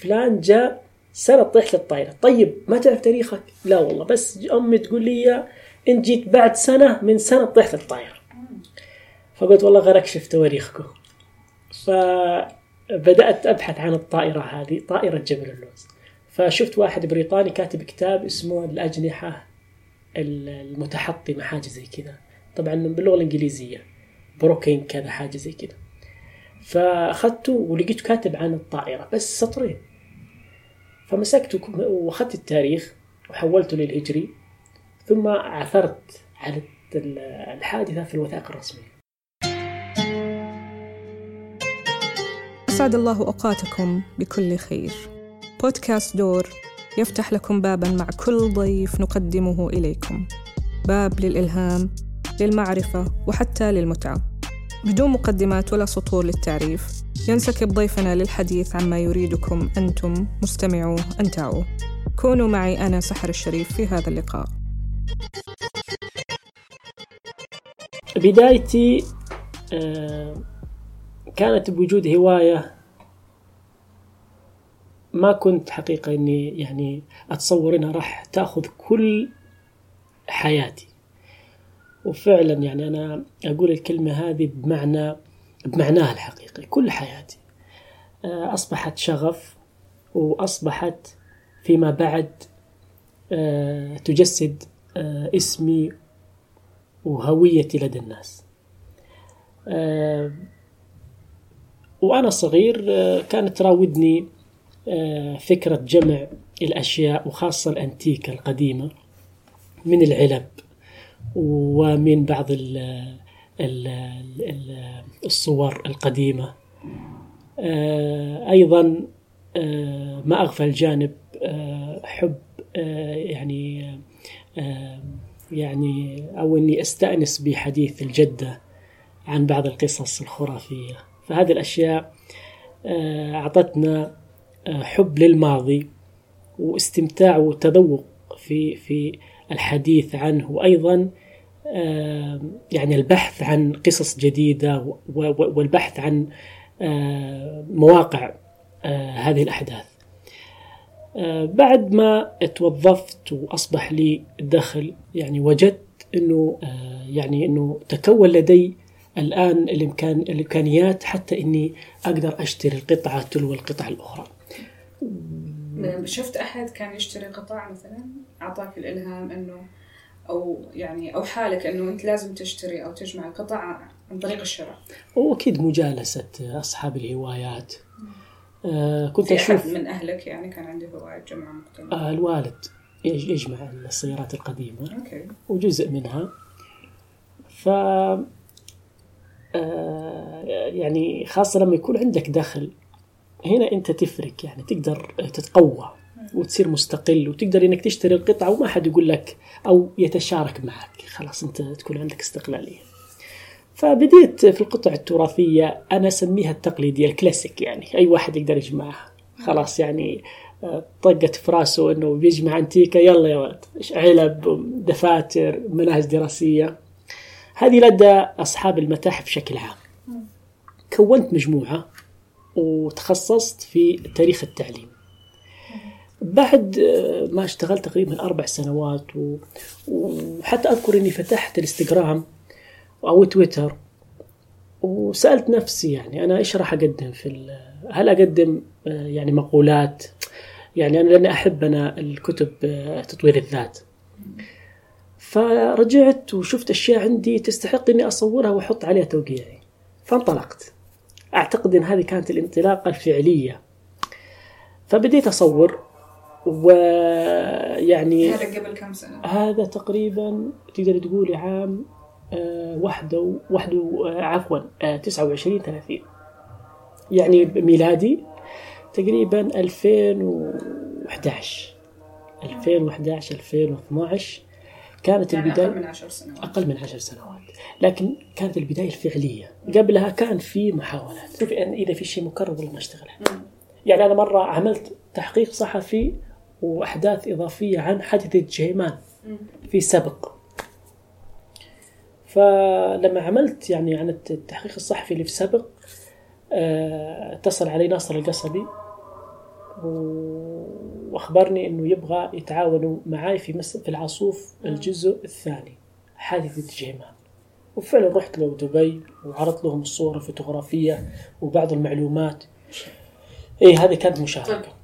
فلان جاء سنة طيحت الطائرة. طيب ما تعرف تاريخك؟ لا والله بس أمي تقول لي أنت جيت بعد سنة من سنة طيحت الطائرة. فقلت والله غير أكشف تواريخكم فبدأت أبحث عن الطائرة هذه طائرة جبل اللوز فشفت واحد بريطاني كاتب كتاب اسمه الأجنحة المتحطمة حاجة زي كذا. طبعا باللغة الإنجليزية بروكين كذا حاجة زي كذا. فأخذته ولقيته كاتب عن الطائرة بس سطرين. فمسكته وأخذت التاريخ وحولته للهجري ثم عثرت على الحادثة في الوثائق الرسمية. أسعد الله أوقاتكم بكل خير. بودكاست دور يفتح لكم بابا مع كل ضيف نقدمه إليكم. باب للإلهام للمعرفة وحتى للمتعة. بدون مقدمات ولا سطور للتعريف ينسكب ضيفنا للحديث عما يريدكم أنتم مستمعوه أن تعوا كونوا معي أنا سحر الشريف في هذا اللقاء. بدايتي آه، كانت بوجود هواية ما كنت حقيقة إني يعني أتصور إنها راح تأخذ كل حياتي. وفعلا يعني أنا أقول الكلمة هذه بمعنى بمعناها الحقيقي كل حياتي. آه، أصبحت شغف وأصبحت فيما بعد آه، تجسد آه، اسمي وهويتي لدى الناس. وأنا صغير كانت تراودني فكرة جمع الأشياء وخاصة الأنتيكة القديمة من العلب ومن بعض الصور القديمة. آه، أيضا آه، ما أغفل جانب آه، حب يعني يعني أو إني أستأنس بحديث الجدة عن بعض القصص الخرافية. فهذه الأشياء أعطتنا حب للماضي واستمتاع وتذوق في في الحديث عنه. وأيضا يعني البحث عن قصص جديدة والبحث عن مواقع هذه الأحداث. بعد ما توظفت وأصبح لي دخل يعني وجدت أنه يعني أنه تكون لدي الآن الإمكان الإمكانيات حتى إني أقدر أشتري القطعة تلو القطع الأخرى. شفت أحد كان يشتري قطع مثلا؟ أعطاك الإلهام أنه أو يعني أو حالك إنه أنت لازم تشتري أو تجمع القطع عن طريق الشراء. واكيد مجالسة أصحاب الهوايات. آه كنت أشوف من أهلك يعني كان عنده هواية جمع مقتنع؟ آه الوالد يجمع السيارات القديمة okay. وجزء منها. ف آه يعني خاصة لما يكون عندك دخل هنا أنت تفرق يعني تقدر تتقوى. وتصير مستقل وتقدر إنك تشتري القطعة وما حد يقول لك أو يتشارك معك. خلاص أنت تكون عندك استقلالية. فبديت في القطع التراثية أنا أسميها التقليدية الكلاسيك يعني. أي واحد يقدر يجمعها. خلاص يعني آه، طقت في راسه إنه بيجمع انتيكا يلا يا ولد. علب دفاتر مناهج دراسية. هذه لدى أصحاب المتاحف بشكل عام. كونت مجموعة وتخصصت في تاريخ التعليم. بعد آه، ما اشتغلت تقريبا أربع سنوات. وحتى أذكر إني فتحت الإنستغرام أو تويتر وسألت نفسي يعني أنا إيش راح أقدم في. هل أقدم آه، يعني مقولات يعني أنا لأني أحب أنا الكتب آه، تطوير الذات فرجعت وشفت أشياء عندي تستحق إني أصورها وأحط عليها توقيعي فانطلقت أعتقد أن هذه كانت الانطلاقة الفعلية فبديت أصور ويعني هذا قبل كم سنة؟ هذا تقريبا تقدر تقولي عام آه واحدة واحدة آه عفوا آه 29 30 يعني ميلادي تقريبا 2011 2011 2012 كانت يعني البداية أقل من 10 سنوات. أقل من 10 سنوات. لكن كانت البداية الفعلية. قبلها كان في محاولات. شوفي إذا في شيء مكرر والله ما أشتغل. يعني أنا مرة عملت تحقيق صحفي وأحداث إضافية عن حادثة جيمان في سبق. فلما عملت يعني عن التحقيق الصحفي اللي في سبق آه، اتصل علي ناصر القصبي وأخبرني إنه يبغى يتعاونوا معي في مس... في العاصوف الجزء الثاني حادثة جيمان. وفعلا رحت له دبي وعرضت لهم الصور الفوتوغرافية وبعض المعلومات. اي هذه كانت مشاركة.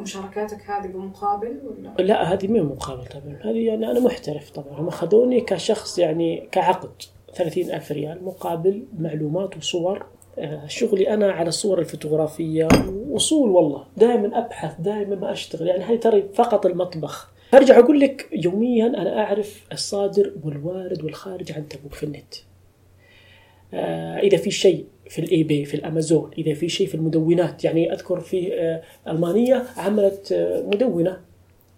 مشاركاتك هذه بمقابل ولا؟ لا هذه مو مقابل طبعا. هذه يعني أنا محترف طبعا. هم أخذوني كشخص يعني كعقد ثلاثين ألف ريال مقابل معلومات وصور. آه، شغلي أنا على الصور الفوتوغرافية وصول والله. دائما أبحث دائما ما أشتغل. يعني هذه ترى فقط المطبخ. أرجع أقول لك يوميا أنا أعرف الصادر والوارد والخارج عن تبوك في النت. آه، إذا في شيء في ال eBay في الأمازون. إذا في شيء في المدونات يعني أذكر في آه، ألمانية عملت آه، مدونة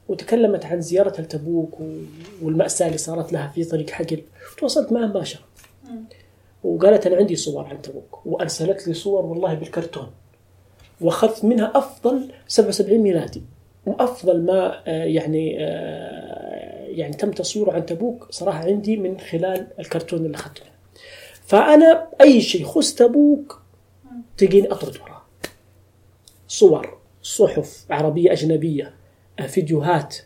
وتكلمت عن زيارتها لتبوك و- والمأساة اللي صارت لها في طريق حقل. تواصلت معها مباشرة. وقالت أنا عندي صور عن تبوك. وأرسلت لي صور والله بالكرتون. وأخذت منها أفضل 77 ميلادي. وأفضل ما آه، يعني يعني تم تصويره عن تبوك صراحة عندي من خلال الكرتون اللي أخذته. فأنا أي شيء يخص تبوك تجيني أطرد وراه صور صحف عربية أجنبية آه، فيديوهات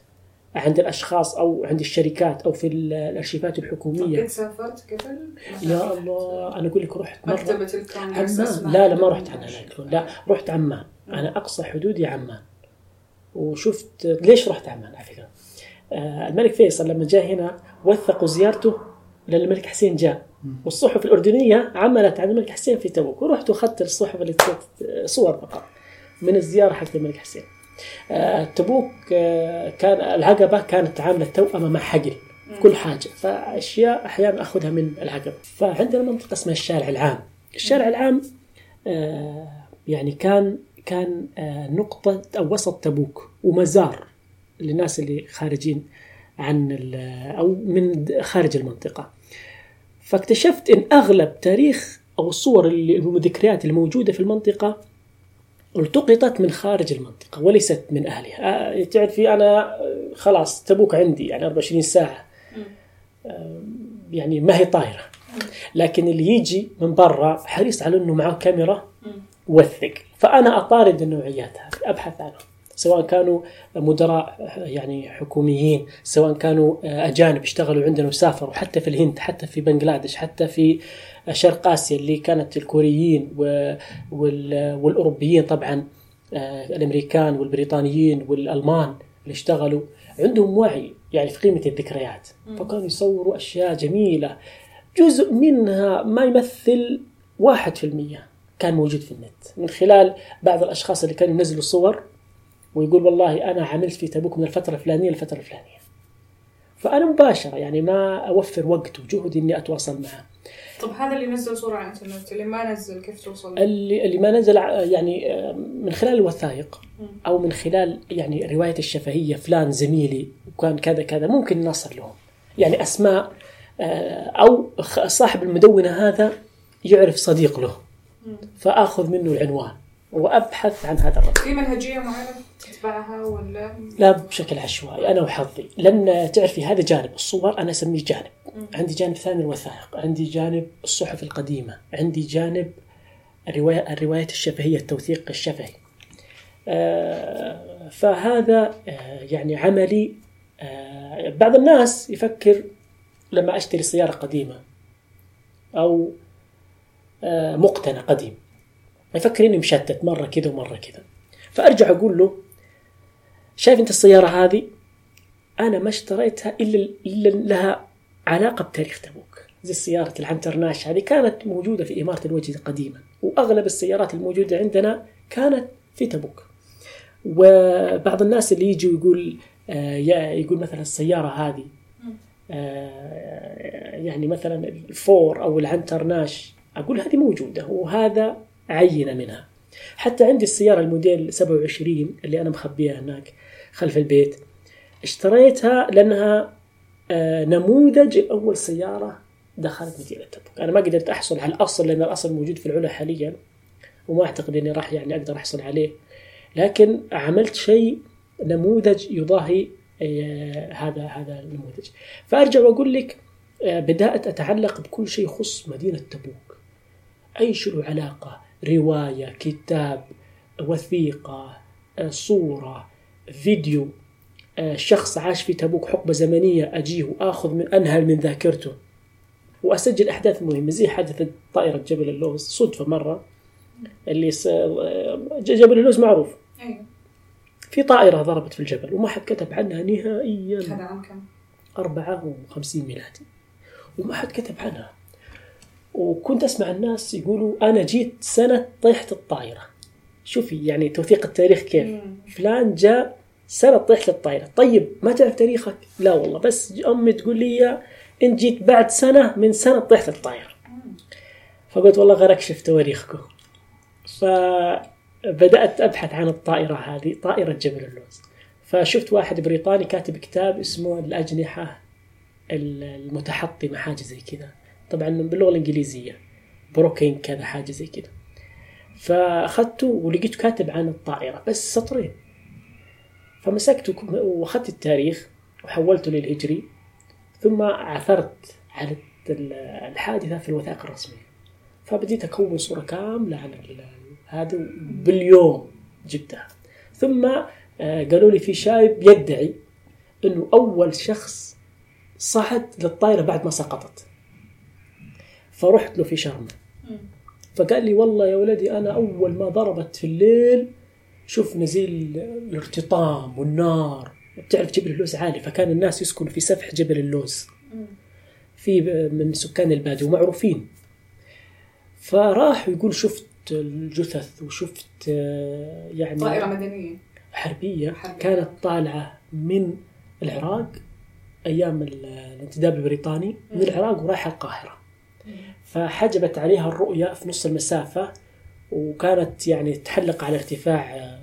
عند الأشخاص أو عند الشركات أو في ال- الأرشيفات الحكومية. قد سافرت قبل؟ يا الله أنا أقول لك رحت مرة. مكتبة الكونغرس لا لا ما. رحت عمان لا رحت عمان. أنا أقصى حدودي عمان. وشفت ليش رحت عمان على فكرة؟ آه، الملك فيصل لما جاء هنا وثقوا زيارته لأن الملك حسين جاء. والصحف الأردنية عملت عن الملك حسين في تبوك ورحت وأخذت الصحف اللي صور فقط من الزيارة حق الملك حسين. آه، تبوك آه، كان العقبه كانت عاملة توأمه مع حقل كل حاجة فأشياء أحيانا أخذها من العقبه فعندنا منطقة اسمها الشارع العام. الشارع العام آه، يعني كان كان نقطة أو وسط تبوك ومزار للناس اللي خارجين عن أو من خارج المنطقة. فاكتشفت إن أغلب تاريخ أو الصور اللي الذكريات الموجوده في المنطقة التقطت من خارج المنطقة وليست من أهلها. آه، تعرفي أنا آه، خلاص تبوك عندي يعني 24 ساعة. آه، يعني ما هي طايرة. لكن اللي يجي من برا حريص على إنه معه كاميرا وثق. فأنا أطارد النوعيات هذه أبحث عنهم سواء كانوا مدراء يعني حكوميين سواء كانوا أجانب اشتغلوا عندنا وسافروا حتى في الهند حتى في بنغلاديش حتى في شرق آسيا اللي كانت الكوريين و- وال- والأوروبيين طبعا آه، الأمريكان والبريطانيين والألمان اللي اشتغلوا عندهم وعي يعني في قيمة الذكريات. فكانوا يصوروا أشياء جميلة. جزء منها ما يمثل واحد في المية كان موجود في النت. من خلال بعض الأشخاص اللي كانوا ينزلوا صور ويقول والله أنا عملت في تبوك من الفترة الفلانية للفترة الفلانية. فأنا مباشرة يعني ما أوفر وقت وجهد إني أتواصل معه. طب هذا اللي نزل صورة على الإنترنت اللي ما نزل كيف توصل؟ اللي اللي ما نزل يعني آه، من خلال الوثائق أو من خلال يعني رواية الشفهية فلان زميلي وكان كذا كذا ممكن نصل لهم. يعني أسماء آه، أو صاحب المدونة هذا يعرف صديق له. فأخذ منه العنوان. وأبحث عن هذا الرجل. في منهجية معينة تتبعها ولا؟ لا بشكل عشوائي. أنا وحظي لأن تعرفي هذا جانب الصور أنا أسميه جانب. عندي جانب ثاني الوثائق عندي جانب الصحف القديمة. عندي جانب الرواية الروايات الشفهية التوثيق الشفهي. آه، فهذا آه، يعني عملي. آه، بعض الناس يفكر لما أشتري سيارة قديمة أو مقتنى قديم. يفكر إني مشتت مرة كذا ومرة كذا. فأرجع أقول له شايف أنت السيارة هذه؟ أنا ما اشتريتها إلا إلا لها علاقة بتاريخ تبوك. زي سياره العنترناش هذه كانت موجودة في إمارة الوجه قديما وأغلب السيارات الموجودة عندنا كانت في تبوك. وبعض الناس اللي يجي ويقول آه، يقول مثلا السيارة هذه آه، يعني مثلا الفور أو العنترناش أقول هذه موجودة وهذا عينة منها. حتى عندي السيارة الموديل 27 اللي أنا مخبيها هناك خلف البيت. اشتريتها لأنها آه، نموذج أول سيارة دخلت مدينة تبوك. أنا ما قدرت أحصل على الأصل لأن الأصل موجود في العلا حاليا وما أعتقد إني راح يعني أقدر أحصل عليه. لكن عملت شيء نموذج يضاهي آه، هذا هذا النموذج. فأرجع وأقول لك آه، بدأت أتعلق بكل شيء يخص مدينة تبوك. أي شيء له علاقة؟ رواية كتاب وثيقة آه، صورة فيديو آه، شخص عاش في تبوك حقبة زمنية أجيه وآخذ من أنهل من ذاكرته. وأسجل أحداث مهمة زي حادثة طائرة جبل اللوز. صدفة مرة. اللي س... آه، جبل اللوز معروف. أيوه. في طائرة ضربت في الجبل وما حد كتب عنها نهائيا. هذا عام كم؟ 54 ميلادي. وما حد كتب عنها. وكنت أسمع الناس يقولوا أنا جيت سنة طيحة الطائرة. شوفي يعني توثيق التاريخ كيف. فلان جاء سنة طيحة الطائرة. طيب ما تعرف تاريخك؟ لا والله. بس أمي تقول لي انت جيت بعد سنة من سنة طيحة الطائرة. فقلت والله غير اكشف تواريخكم فبدأت أبحث عن الطائرة هذه طائرة جبل اللوز. فشفت واحد بريطاني كاتب كتاب اسمه الأجنحة المتحطمة حاجة زي كذا. طبعا باللغة الإنجليزية. بروكين كذا حاجة زي كذا. فأخذته ولقيته كاتب عن الطائرة بس سطرين فمسكته وأخذت التاريخ وحولته للهجري ثم عثرت على الحادثة في الوثائق الرسمية. فبديت أكون صورة كاملة عن هذا باليوم جبتها ثم آه، قالوا لي في شايب يدعي إنه أول شخص صعد للطائرة بعد ما سقطت. فرحت له في شرم. فقال لي والله يا ولدي أنا أول ما ضربت في الليل شفنا زي ال- الارتطام والنار بتعرف جبل اللوز عالي فكان الناس يسكنوا في سفح جبل اللوز. في من سكان البادية ومعروفين فراح يقول شفت الجثث وشفت آه، يعني طائرة مدنية حربية حربية. كانت طالعة من العراق أيام ال- الانتداب البريطاني من. العراق ورايحة القاهرة فحجبت عليها الرؤية في نص المسافة وكانت يعني تحلق على ارتفاع آه،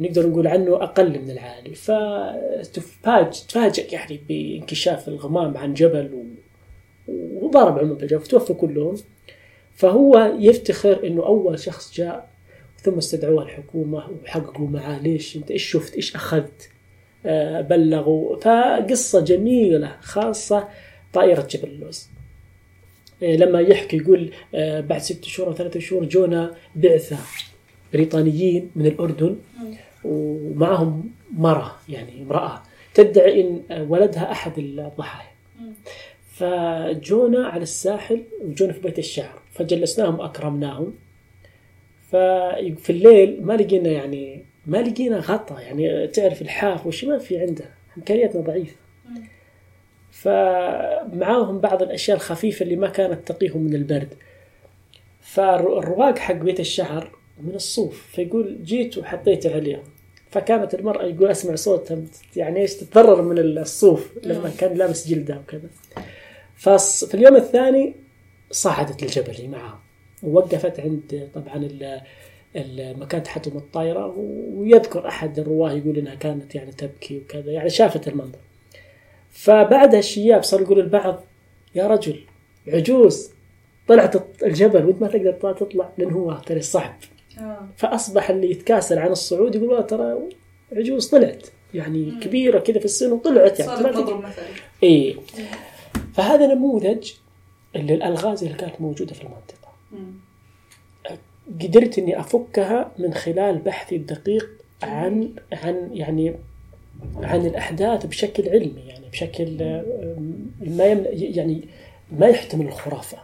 نقدر نقول عنه أقل من العالي. فتفاجئ تفاجئ يعني بانكشاف الغمام عن جبل و... وضرب عموما بالجو فتوفوا كلهم. فهو يفتخر إنه أول شخص جاء ثم استدعوه الحكومة وحققوا معاه ليش أنت إيش شفت؟ إيش أخذت؟ آه بلغوا. فقصة جميلة خاصة طائرة جبل اللوز لما يحكي يقول آه بعد ست شهور أو ثلاثة شهور جونا بعثة بريطانيين من الأردن ومعهم مراه يعني امرأة تدعي إن آه، ولدها أحد الضحايا. فجونا على الساحل وجونا في بيت الشعر فجلسناهم واكرمناهم ففي الليل ما لقينا يعني ما لقينا غطا يعني تعرف الحاف وش ما في عنده إمكانياتنا ضعيفة مم. فمعاهم بعض الأشياء الخفيفة اللي ما كانت تقيهم من البرد. فالرواق حق بيت الشعر من الصوف فيقول جيت وحطيت عليهم فكانت المرأة يقول أسمع صوتها يعني إيش تتضرر من الصوف لما كان لابس جلدها وكذا. ففي اليوم الثاني صعدت الجبل معاهم ووقفت عند طبعا ال- المكان تحتهم الطائرة ويذكر أحد الرواة يقول إنها كانت يعني تبكي وكذا يعني شافت المنظر. فبعدها الشياب صار يقول البعض يا رجل عجوز طلعت الجبل وانت ما تقدر تطلع لأن هو ترى صعب آه. فأصبح اللي يتكاسل عن الصعود يقول والله ترى عجوز طلعت يعني كبيرة كذا في السن وطلعت يعني تضرب مثل اي فهذا نموذج للالغاز اللي كانت موجودة في المنطقة. مم. قدرت إني أفكها من خلال بحثي الدقيق عن عن يعني عن الأحداث بشكل علمي يعني بشكل ما يعني ما يحتمل الخرافة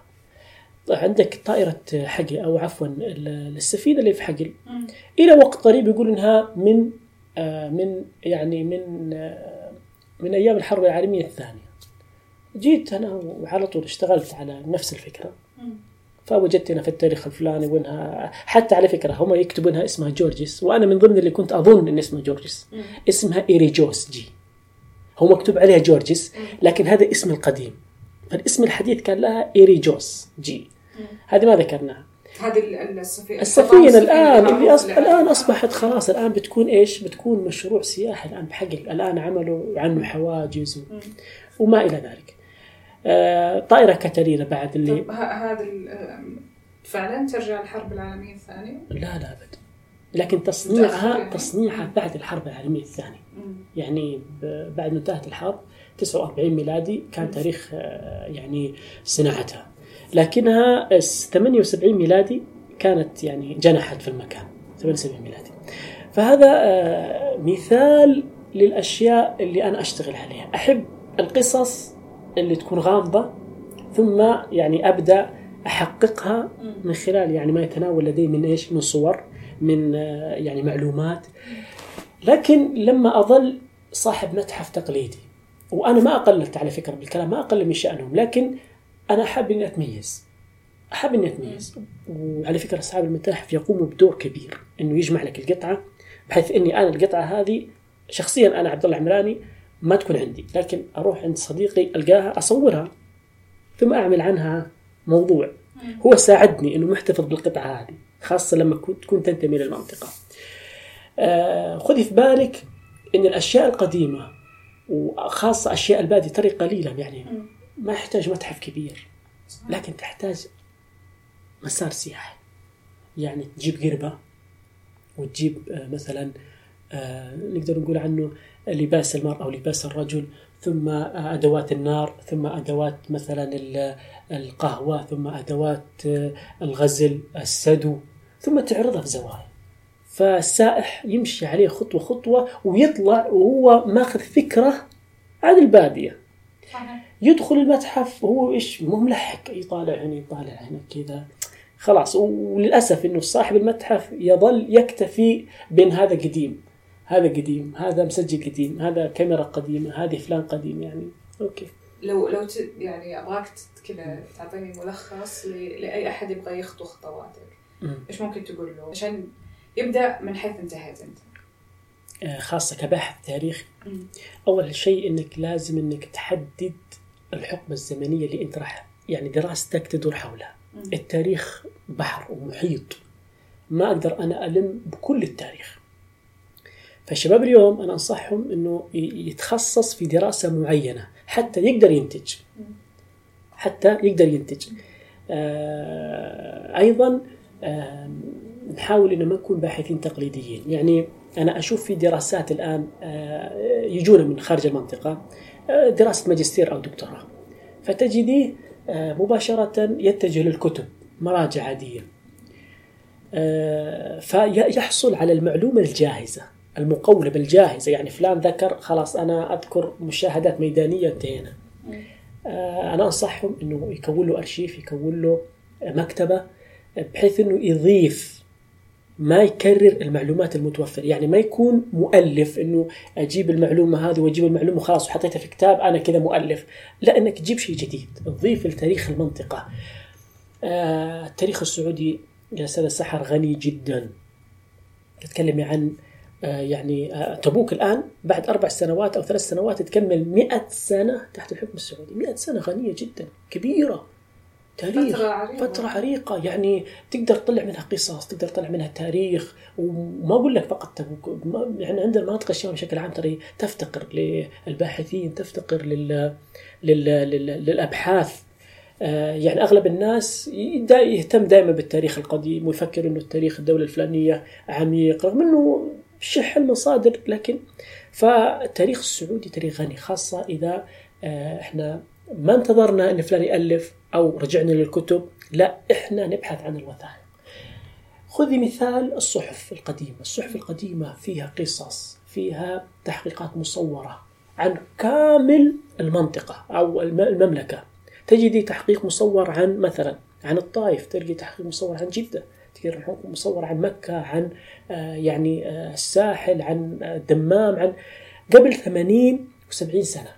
عندك طائرة حقل أو عفوا ال- السفينة اللي في حقل. إلى وقت قريب يقول إنها من آه، من يعني من آه، من أيام الحرب العالمية الثانية جيت أنا وعلى طول اشتغلت على نفس الفكرة. فوجدت هنا في التاريخ الفلاني وانها حتى على فكرة هم يكتبوا انها اسمها جورجيس وأنا من ضمن اللي كنت أظن إن اسمها جورجيس. اسمها إيريجوس جي. هو مكتوب عليها جورجيس لكن هذا اسم القديم. فالاسم الحديث كان لها إيريجوس جي. هذه ما ذكرناها. هذه ال- السفينة. السفينة الآن اللي المعروفة أص... الآن أصبحت خلاص الآن بتكون إيش؟ بتكون مشروع سياحي الآن بحقل الآن عملوا عنه حواجز و... وما إلى ذلك. آه طائرة كاتالينا بعد اللي طب هذا فعلا ترجع الحرب العالمية الثانية؟ لا لا أبدا. لكن تصنيعها. تصنيعها بعد الحرب العالمية الثانية. مم. يعني بعد ما انتهت الحرب 49 ميلادي كان تاريخ آه، يعني صناعتها. لكنها الس- 78 ميلادي كانت يعني جنحت في المكان. 78 ميلادي. فهذا آه، مثال للأشياء اللي أنا أشتغل عليها. أحب القصص اللي تكون غامضه ثم يعني أبدأ أحققها من خلال يعني ما يتناول لدي من إيش؟ من صور من آه، يعني معلومات. لكن لما أظل صاحب متحف تقليدي وأنا ما أقللت على فكرة بالكلام ما اقلل من شأنهم لكن أنا حاب إني أتميز. أحب إني أتميز. وعلى فكرة أصحاب المتاحف يقوموا بدور كبير إنه يجمع لك القطعة بحيث إني أنا القطعة هذه شخصيا أنا عبد الله عمراني ما تكون عندي لكن أروح عند صديقي ألقاها أصورها ثم أعمل عنها موضوع. هو ساعدني إنه محتفظ بالقطعة هذه خاصة لما تكون تنتمي للمنطقه آه خذي في بالك إن الأشياء القديمة وخاصة أشياء البادية ترى قليلة يعني ما يحتاج متحف كبير لكن تحتاج مسار سياحي. يعني تجيب قربة وتجيب آه، مثلا آه، نقدر نقول عنه لباس المرأة أو لباس الرجل ثم أدوات النار ثم أدوات مثلا القهوة ثم أدوات الغزل السدو ثم تعرضها في زوايا. فالسائح يمشي عليه خطوة خطوة ويطلع وهو ماخذ فكرة عن البادية. يدخل المتحف وهو إيش؟ مو ملحق. يطالع هنا يطالع هنا كذا. خلاص وللأسف إنه صاحب المتحف يظل يكتفي بين هذا قديم. هذا قديم هذا مسجل قديم هذا كاميرا قديمة هذه فلان قديم يعني. أوكي. لو لو يعني أبغاك كذا تعطيني ملخص لأي أحد يبغى يخطو خطواتك. إيش ممكن تقول له؟ عشان يبدأ من حيث انتهيت أنت. آه، خاصة كباحث تاريخ. أول شيء أنك لازم أنك تحدد الحقبة الزمنية اللي أنت راح يعني دراستك تدور حولها. التاريخ بحر ومحيط. ما أقدر أنا ألم بكل التاريخ. فالشباب اليوم أنا أنصحهم أنه يتخصص في دراسة معينة حتى يقدر ينتج. حتى يقدر ينتج. آه أيضا آه نحاول أنه ما نكون باحثين تقليديين. يعني أنا أشوف في دراسات الآن آه يجونا من خارج المنطقة آه دراسة ماجستير أو دكتوراه. فتجديه آه، مباشرة يتجه للكتب مراجع عادية. آه، فيحصل على المعلومة الجاهزة. المقولبة الجاهزة يعني فلان ذكر خلاص أنا أذكر مشاهدات ميدانية انتهينا. آه، أنا أنصحهم أنه يكون له أرشيف يكون له مكتبة بحيث أنه يضيف ما يكرر المعلومات المتوفرة. يعني ما يكون مؤلف إنه أجيب المعلومة هذه وأجيب المعلومة خلاص وحطيتها في كتاب أنا كذا مؤلف. لا إنك تجيب شيء جديد تضيف لتاريخ المنطقة. آه التاريخ السعودي يا أستاذ السحر غني جدا. تتكلمي عن يعني آه تبوك الآن بعد أربع سنوات أو ثلاث سنوات تكمل مئة سنة تحت الحكم السعودي. مئة سنة غنية جدا كبيرة. تاريخ فترة عريقة. فترة عريقة. يعني تقدر تطلع منها قصص تقدر تطلع منها تاريخ. وما أقول لك فقط تبوك يعني عندنا مناطق الشام بشكل عام ترى تفتقر للباحثين تفتقر لل... لل... لل... للأبحاث. آه، يعني أغلب الناس يهتم دائما بالتاريخ القديم ويفكر إنه التاريخ الدولة الفلانية عميق رغم إنه شح المصادر لكن فالتاريخ السعودي تاريخ غني خاصة إذا آه، إحنا ما انتظرنا إن فلان يألف أو رجعنا للكتب لا إحنا نبحث عن الوثائق. خذي مثال الصحف القديمة. الصحف القديمة فيها قصص فيها تحقيقات مصورة عن كامل المنطقة أو المملكة. تجدي تحقيق مصور عن مثلا عن الطائف تلقي تحقيق مصور عن تلقي مصور عن مكة عن آه، يعني آه، الساحل عن الدمام عن قبل 80 و70 سنة.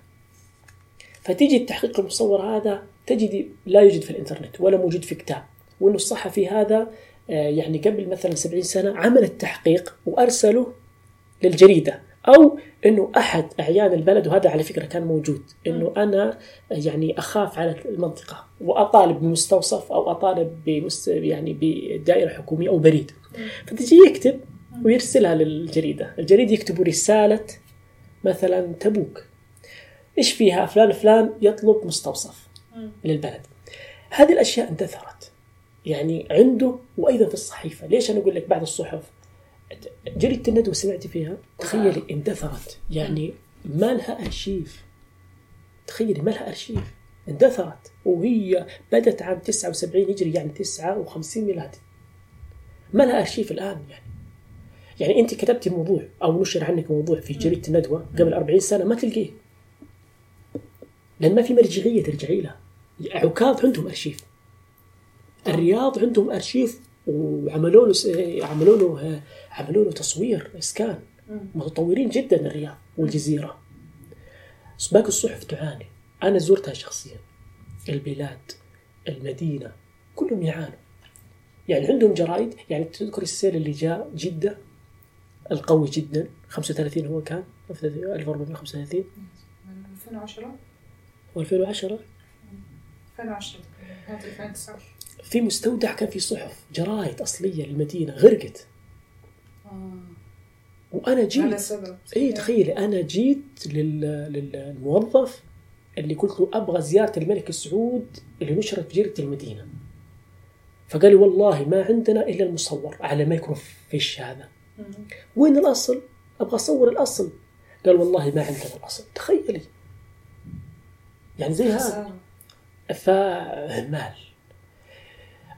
فتيجي التحقيق المصور هذا تجد لا يوجد في الإنترنت ولا موجود في كتاب. وانه الصحفي هذا آه، يعني قبل مثلا 70 سنة عمل التحقيق وأرسله للجريدة. أو إنه أحد أعيان البلد وهذا على فكرة كان موجود إنه أنا يعني أخاف على المنطقة وأطالب بمستوصف أو أطالب بمست يعني بدائرة حكومية أو بريد. فتجي يكتب ويرسلها للجريدة، الجريدة يكتبوا رسالة مثلا تبوك إيش فيها؟ فلان فلان يطلب مستوصف للبلد. هذه الأشياء اندثرت يعني عنده وأيضا في الصحيفة. ليش أنا أقول لك بعض الصحف؟ جريده الندوه سمعتي فيها؟ تخيلي اندثرت يعني ما لها أرشيف. تخيلي ما لها أرشيف. اندثرت وهي بدت عام 79 هجري يعني 59 ميلادي. ما لها أرشيف الآن يعني. يعني أنت كتبتي موضوع أو نشر عنك موضوع في جريده الندوه قبل 40 سنة ما تلقيه. لأن ما في مرجعية ترجعي لها. عكاظ عندهم أرشيف. الرياض عندهم أرشيف وعملوا له عملوا له عملوا له تصوير إسكان. متطورين جدا الرياض والجزيرة. باقي الصحف تعاني. أنا زرتها شخصيا. البلاد المدينة كلهم يعانوا. يعني عندهم جرايد يعني تذكر السيل اللي جاء جدة القوي جدا 35 هو كان 1435 2010 و2010 2010 2009 في مستودع كان في صحف جرايد أصلية للمدينة غرقت. آه. وأنا على جيت سبب إيه تخيلي أنا جيت لل- للموظف اللي قلت له أبغى زيارة الملك سعود اللي نشرت في جريدة المدينة. فقال لي والله ما عندنا إلا المصور على microfiche هذا. وين الأصل؟ أبغى أصور الأصل. قال والله ما عندنا الأصل. تخيلي. يعني زي هذا. خسارة.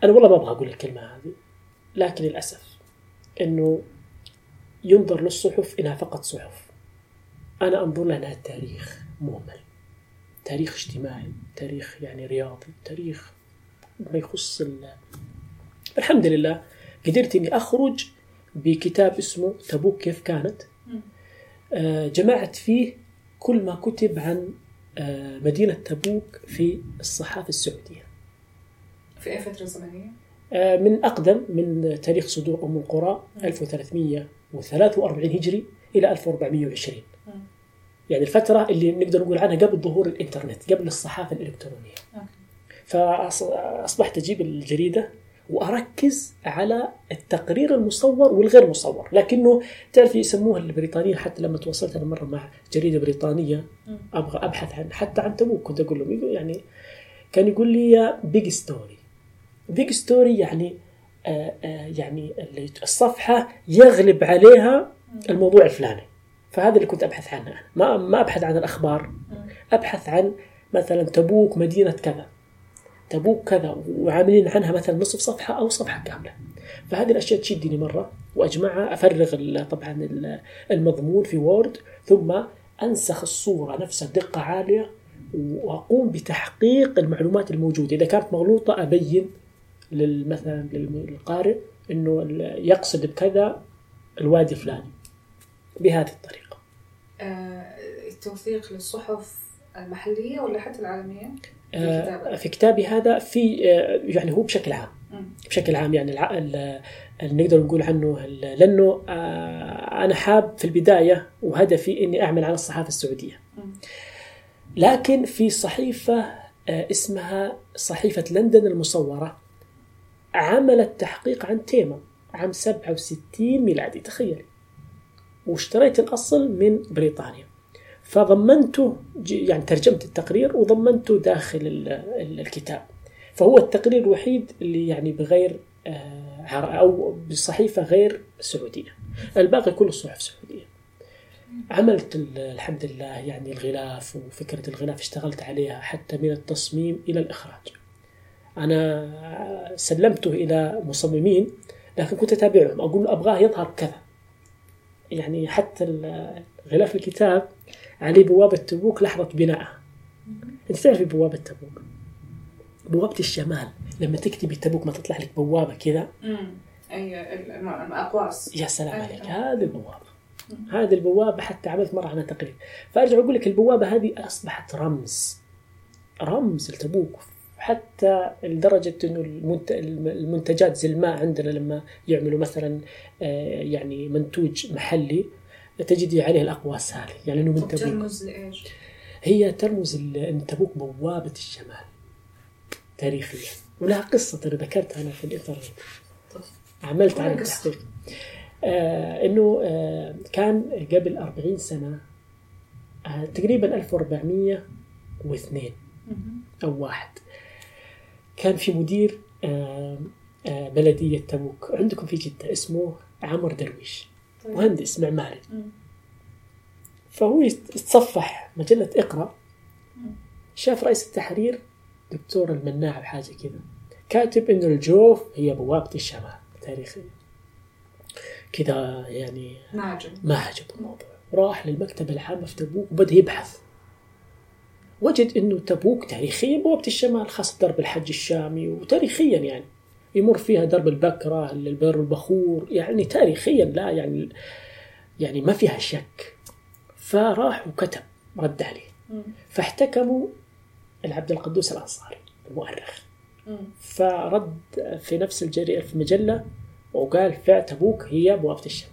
أنا والله ما أبغى أقول الكلمة هذه لكن للأسف إنه ينظر للصحف إنها فقط صحف. أنا أنظر لها إنها تاريخ مهمل تاريخ اجتماعي تاريخ يعني رياضي تاريخ ما يخص ال- الحمد لله قدرت إني أخرج بكتاب اسمه تبوك كيف كانت. آه، جمعت فيه كل ما كتب عن آه، مدينة تبوك في الصحافة السعودية. في أي فترة زمنية؟ آه، من أقدم من تاريخ صدور أم القرى 1343 هجري إلى 1420 مم. يعني الفترة اللي نقدر نقول عنها قبل ظهور الإنترنت قبل الصحافة الإلكترونية. فأصبحت أجيب الجريدة وأركز على التقرير المصور والغير مصور لكنه تعرف يسموها البريطانيين حتى لما تواصلت أنا مرة مع جريدة بريطانية مم. أبغى أبحث عن حتى عن تبوك كنت أقول لهم يعني كان يقول لي big story big story يعني آه آه يعني الصفحة يغلب عليها الموضوع الفلاني. فهذا اللي كنت أبحث عنه أنا. ما ما أبحث عن الأخبار. أبحث عن مثلا تبوك مدينة كذا. تبوك كذا وعاملين عنها مثلا نصف صفحة أو صفحة كاملة. فهذه الأشياء تشدني مرة. وأجمعها أفرغ طبعا ال- المضمون في Word ثم أنسخ الصورة نفسها بدقة عالية وأقوم بتحقيق المعلومات الموجودة. إذا كانت مغلوطة أبين مثلا للقارئ إنه يقصد بكذا الوادي الفلاني بهذه الطريقة آه، التوثيق للصحف المحلية ولا حتى العالمية؟ في آه،. في كتابي هذا في آه، يعني هو بشكل عام. بشكل عام يعني الع... ال- اللي نقدر نقول عنه لأنه آه، أنا حاب في البداية وهدفي إني أعمل عن الصحافة السعودية. لكن في صحيفة آه، اسمها صحيفة لندن المصورة عملت تحقيق عن تيمة عام 67 ميلادي تخيلي. واشتريت الأصل من بريطانيا. فضمنته يعني ترجمت التقرير وضمنته داخل ال- ال- الكتاب. فهو التقرير الوحيد اللي يعني بغير آه، أو بصحيفة غير سعودية. الباقي كله صحف سعودية. عملت ال- الحمد لله يعني الغلاف وفكرة الغلاف اشتغلت عليها حتى من التصميم إلى الإخراج. أنا سلمته إلى مصممين لكن كنت أتابعهم. أقول له أبغاه يظهر كذا. يعني حتى غلاف الكتاب عليه بوابة تبوك لحظة بنائها أنت تعرفي بوابة تبوك؟ بوابة الشمال. لما تكتبي تبوك ما تطلع لك بوابة كذا. أي الأقواس يا سلام عليك. هذه البوابة. هذه البوابة حتى عملت مرة عنها تقرير فأرجع أقول لك البوابة هذه أصبحت رمز. رمز لتبوك. حتى لدرجة إنه المنت- المنتجات زي الماء عندنا لما يعملوا مثلا آه، يعني منتوج محلي تجدي عليه الأقواس هذه. يعني إنه من تبوك ترمز لإيش؟ هي ترمز إن تبوك بوابة الشمال تاريخيا. ولها قصة أنا ذكرتها أنا في الإنترنت عملت على؟ التحقيق. آه إنه آه كان قبل 40 سنة آه تقريبا 1402 مهم. أو واحد. كان في مدير آه آه بلدية تبوك. عندكم في جدة اسمه عمر درويش. طيب. مهندس معماري. فهو يتصفح مجلة اقرأ. شاف رئيس التحرير دكتور المناع بحاجة كذا. كاتب إنه الجوف هي بوابة الشمال تاريخيا كذا يعني ما عجب ما عجبه الموضوع راح للمكتبة العامة في تبوك وبدأ يبحث. وجد إنه تبوك تاريخيا بوابة الشمال خاصة درب الحج الشامي وتاريخيا يعني يمر فيها درب البكرة البر البخور يعني تاريخيا لا يعني يعني ما فيها شك. فراح وكتب رد عليه. فاحتكموا العبد القدوس الأنصاري المؤرخ. فرد في نفس الجريئة في مجلة وقال فعل تبوك هي بوابة الشمال.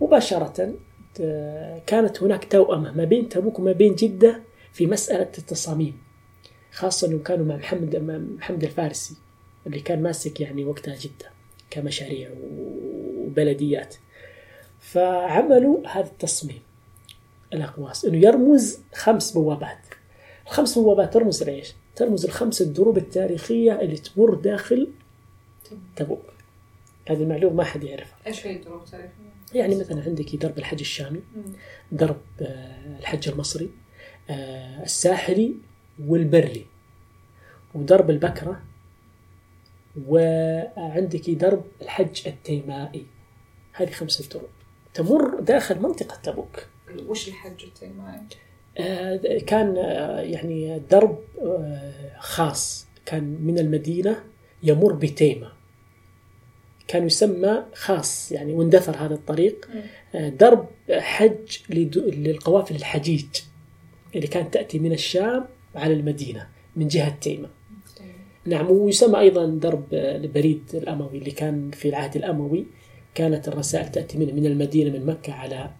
مباشرة آه، كانت هناك توأمة ما بين تبوك وما بين جدة في مسألة التصاميم خاصة أنهم كانوا مع محمد محمد الفارسي اللي كان ماسك يعني وقتها جدة كمشاريع وبلديات. فعملوا هذا التصميم الأقواس أنه يرمز خمس بوابات. الخمس بوابات ترمز لإيش؟ ترمز الخمس الدروب التاريخية اللي تمر داخل تبوك. هذه المعلومة ما حد يعرفها. إيش هي الدروب التاريخية؟ يعني مثلا عندك درب الحج الشامي درب آه، الحج المصري الساحلي والبري. ودرب البكرة وعندك درب الحج التيمائي. هذه خمسة دروب. تمر داخل منطقة تبوك. وش الحج التيمائي؟ آه، كان آه، يعني درب آه، خاص. كان من المدينة يمر بتيمة. كان يسمى خاص يعني واندثر هذا الطريق. آه، درب حج للقوافل الحجيج. اللي كانت تأتي من الشام على المدينة من جهة تيمة. نعم ويسمى أيضا درب آه، البريد الأموي اللي كان في العهد الأموي. كانت الرسائل تأتي من من المدينة من مكة على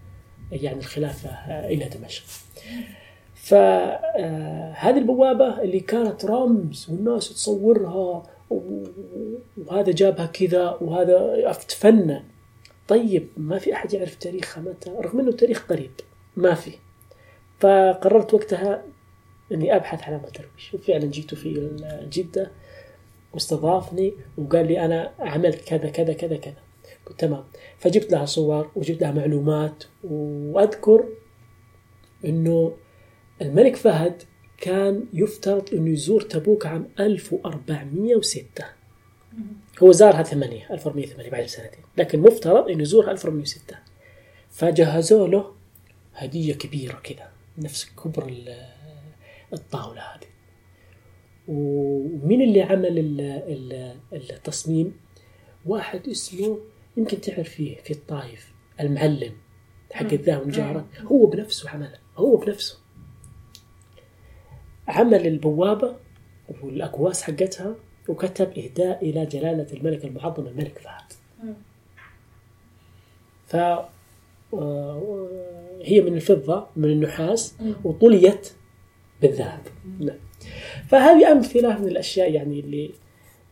يعني الخلافة آه، إلى دمشق. فهذه البوابة اللي كانت رمز والناس تصورها وهذا جابها كذا وهذا تفنن طيب ما في أحد يعرف تاريخها متى؟ رغم أنه تاريخ قريب. ما في. فقررت وقتها أني أبحث عن درويش وفعلا جيت في جدة واستضافني وقال لي أنا عملت كذا كذا كذا كذا. قلت تمام. فجبت لها صور وجبت لها معلومات وأذكر أنه الملك فهد كان يفترض أنه يزور تبوك عام 1406 هو زارها 8 1408 بعد سنتين. لكن مفترض أنه يزورها 1406 فجهزوا له هدية كبيرة كذا. نفس كبر ال- الطاولة هذه. ومين اللي عمل ال- ال- التصميم؟ واحد اسمه يمكن تعرفيه في الطايف المعلم حق الذهب والمجوهرات هو بنفسه عملها هو بنفسه. عمل البوابة والأكواس حقتها وكتب إهداء إلى جلالة الملك المعظم الملك فهد. ف آه، هي من الفضة من النحاس وطليت بالذهب. نعم. فهذه أمثلة من الأشياء يعني اللي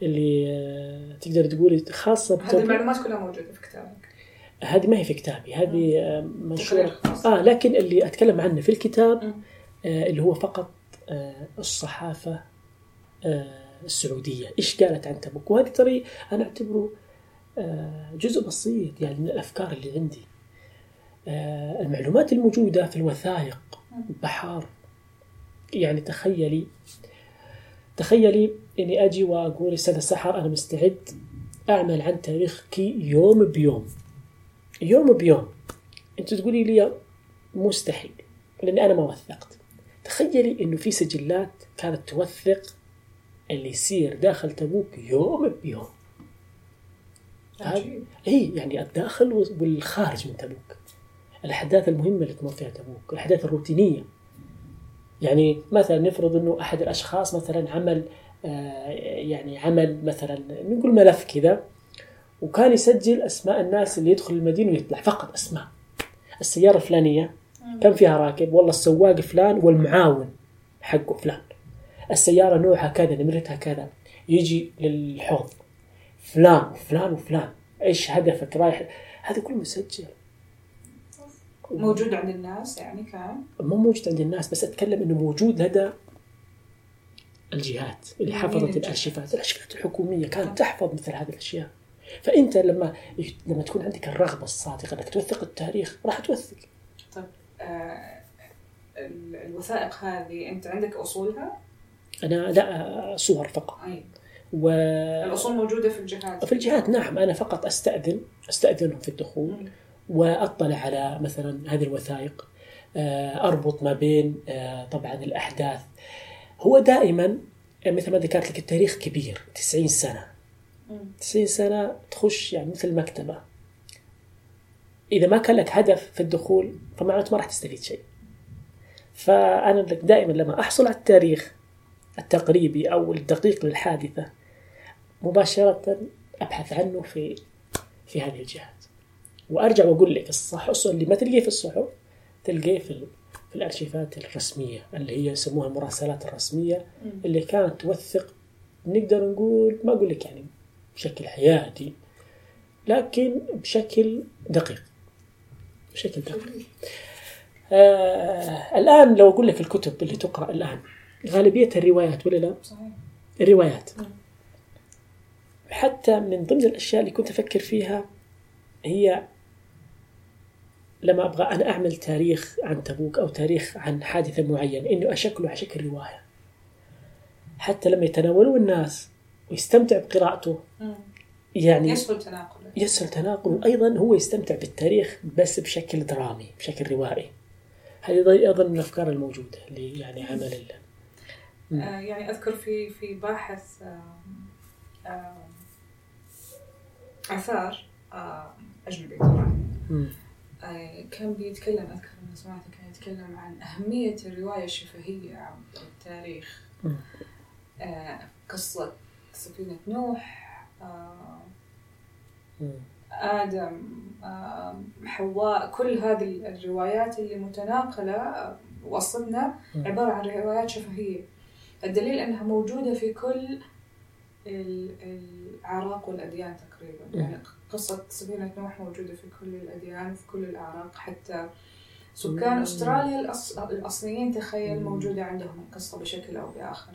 اللي آه، تقدر تقولي خاصة هذه المعلومات كلها موجودة في كتابك. هذه ما هي في كتابي هذه آه، تقرير خاص. آه لكن اللي أتكلم عنه في الكتاب. آه اللي هو فقط آه الصحافة آه السعودية. إيش قالت عن تبوك؟ وهذه ترى أنا أعتبره آه جزء بسيط يعني من الأفكار اللي عندي. آه المعلومات الموجودة في الوثائق بحار يعني تخيلي تخيلي إني أجي وأقول أستاذ السحر أنا مستعد أعمل عن تاريخك يوم بيوم. يوم بيوم. انت تقولي لي مستحيل لأني أنا ما وثقت. تخيلي إنه في سجلات كانت توثق اللي يصير داخل تبوك يوم بيوم. عجيب. اي يعني الداخل والخارج من تبوك. الأحداث المهمة اللي تمر فيها تبوك الأحداث الروتينية. يعني مثلا نفرض إنه أحد الأشخاص مثلا عمل آه، يعني عمل مثلا نقول ملف كذا وكان يسجل أسماء الناس اللي يدخل المدينة ويطلع فقط أسماء. السيارة الفلانية كم فيها راكب والله السواق فلان والمعاون حقه فلان. السيارة نوعها كذا نمرتها كذا. يجي للحوض فلان وفلان وفلان. إيش هدفك؟ رايح. هذا كله مسجل. موجود عند الناس يعني كان؟ مو موجود عند الناس بس أتكلم إنه موجود لدى الجهات اللي مين حفظت؟ الأرشيفات. الأرشيفات الحكومية كانت تحفظ مثل هذه الأشياء. فأنت لما لما تكون عندك الرغبة الصادقة إنك توثق التاريخ راح توثق. طيب آه ال- الوثائق هذه أنت عندك أصولها؟ أنا لا صور فقط. أي. و الأصول موجودة في الجهات؟ في الجهات نعم أنا فقط أستأذن أستأذنهم في الدخول. وأطلع على مثلا هذه الوثائق آه، أربط ما بين آه، طبعا الأحداث. هو دائما آه، مثل ما ذكرت لك التاريخ كبير 90 سنة. مم. 90 سنة تخش يعني مثل المكتبه إذا ما كان لك هدف في الدخول فمعناته ما راح تستفيد شيء. فأنا دائما لما أحصل على التاريخ التقريبي أو الدقيق للحادثة مباشرة أبحث عنه في في هذه الجهات وأرجع وأقول لك الصح اللي ما تلقيه في الصحف تلقيه في في الأرشيفات الرسمية اللي هي يسموها المراسلات الرسمية اللي كانت توثق. نقدر نقول ما أقول لك يعني بشكل حيادي لكن بشكل دقيق. بشكل دقيق. آه الآن لو أقول لك الكتب اللي تقرأ الآن غالبية الروايات ولا لا؟ صحيح. الروايات. مم. حتى من ضمن الأشياء اللي كنت أفكر فيها هي لما أبغى أنا أعمل تاريخ عن تبوك أو تاريخ عن حادثة معينة إنه أشكله على شكل رواية. حتى لما يتناولوه الناس ويستمتع بقراءته. يعني يسهل تناقله. يسهل تناقله. وأيضا هو يستمتع بالتاريخ بس بشكل درامي بشكل روائي. هذه أيضا من الأفكار الموجودة اللي يعني عمل ال- مم. آه، يعني أذكر في في باحث آم، أجنبي طبعا. كان بيتكلم أذكر إني سمعته كان يتكلم عن أهمية الرواية الشفهية عن التاريخ. آه، قصة سفينة نوح آه،. آدم حواء كل هذه الروايات اللي متناقلة آه، وصلنا. عبارة عن روايات شفهية الدليل أنها موجودة في كل ال- الأعراق والأديان تقريبا. يعني قصة سفينة نوح موجودة في كل الأديان وفي كل الأعراق حتى سكان مم. أستراليا الأص... الأصليين تخيل. موجودة عندهم القصة بشكل أو بآخر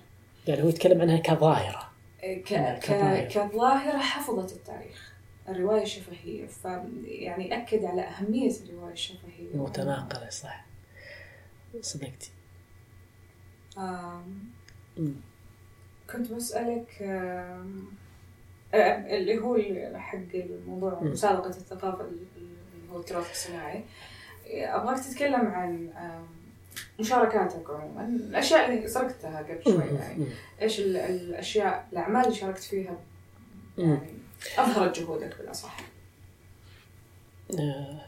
يعني هو يتكلم عنها كظاهرة ك... نعم، ك... كظاهرة. كظاهرة حفظت التاريخ الرواية الشفهية ف يعني أكد على أهمية الرواية الشفهية متناقلة صح صدقتي آم،. كنت بسألك آم، اللي هو حق الموضوع مم. مسابقة الثقافة اللي هو التراث الصناعي أبغاك تتكلم عن مشاركاتك عموما الأشياء اللي سرقتها قبل شوي يعني مم. إيش ال- الأشياء الأعمال اللي شاركت فيها. يعني أظهرت جهودك بالأصح آه،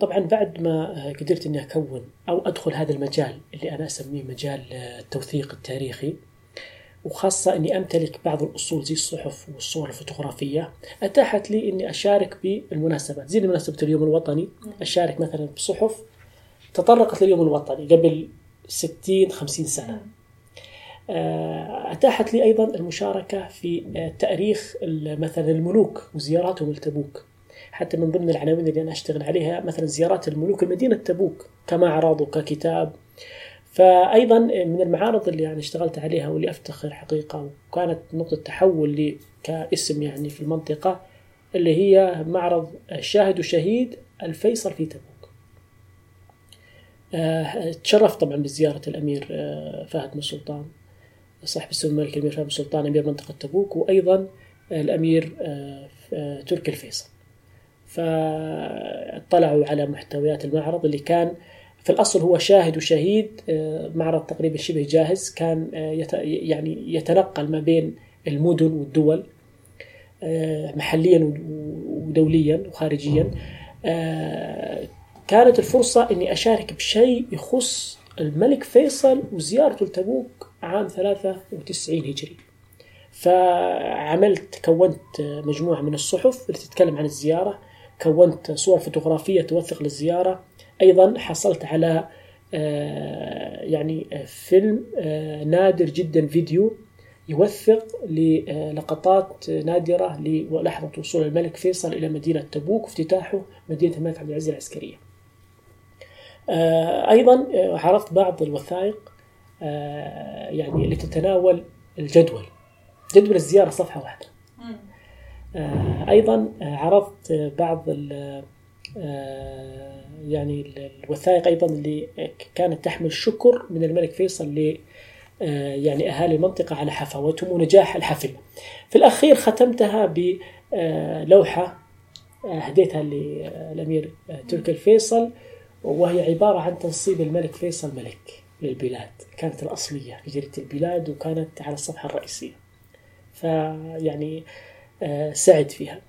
طبعا بعد ما قدرت إني أكون أو أدخل هذا المجال اللي أنا أسميه مجال آه، التوثيق التاريخي وخاصة إني أمتلك بعض الأصول زي الصحف والصور الفوتوغرافية. أتاحت لي إني أشارك بالمناسبات زي مناسبة اليوم الوطني. أشارك مثلا بصحف تطرقت لليوم الوطني قبل 60 50 سنة. آه، أتاحت لي أيضا المشاركة في آه، تأريخ مثلا الملوك وزياراتهم لتبوك. حتى من ضمن العناوين اللي أنا أشتغل عليها مثلا زيارات الملوك لمدينة تبوك كمعرض وككتاب فأيضا من المعارض اللي يعني اشتغلت عليها واللي أفتخر حقيقة وكانت نقطة تحول لي كاسم يعني في المنطقة اللي هي معرض شاهد وشهيد الفيصل في تبوك. آه، تشرفت طبعا بزيارة الأمير آه، فهد بن سلطان صاحب السمو الملكي الأمير فهد بن سلطان أمير منطقة تبوك وأيضا الأمير آه، آه، تركي الفيصل. فاطلعوا على محتويات المعرض اللي كان في الأصل هو شاهد وشهيد آه، معرض تقريبا شبه جاهز كان آه، يعني يتنقل ما بين المدن والدول آه، محليا ودوليا وخارجيا. كانت الفرصة أني أشارك بشيء يخص الملك فيصل وزيارته لتبوك عام 93 هجري. فعملت كونت مجموعة من الصحف اللي تتكلم عن الزيارة كونت صور فوتوغرافية توثق للزيارة أيضا حصلت على آه، يعني آه، فيلم آه، نادر جدا فيديو يوثق للقطات نادرة للحظة وصول الملك فيصل إلى مدينة تبوك وافتتاحه مدينة الملك عبد العزيز العسكرية. أيضا عرضت بعض الوثائق يعني اللي تتناول الجدول. جدول الزيارة صفحة واحدة. أيضا عرضت بعض ال- آه، يعني ال- الوثائق أيضا اللي كانت تحمل شكر من الملك فيصل آه، يعني أهالي المنطقة على حفاوتهم ونجاح الحفل. في الأخير ختمتها بلوحة أهديتها للأمير تركي الفيصل وهي عبارة عن تنصيب الملك فيصل ملك للبلاد. كانت الأصلية في جريدة البلاد وكانت على الصفحة الرئيسية. فيعني آه، سعد فيها. آه،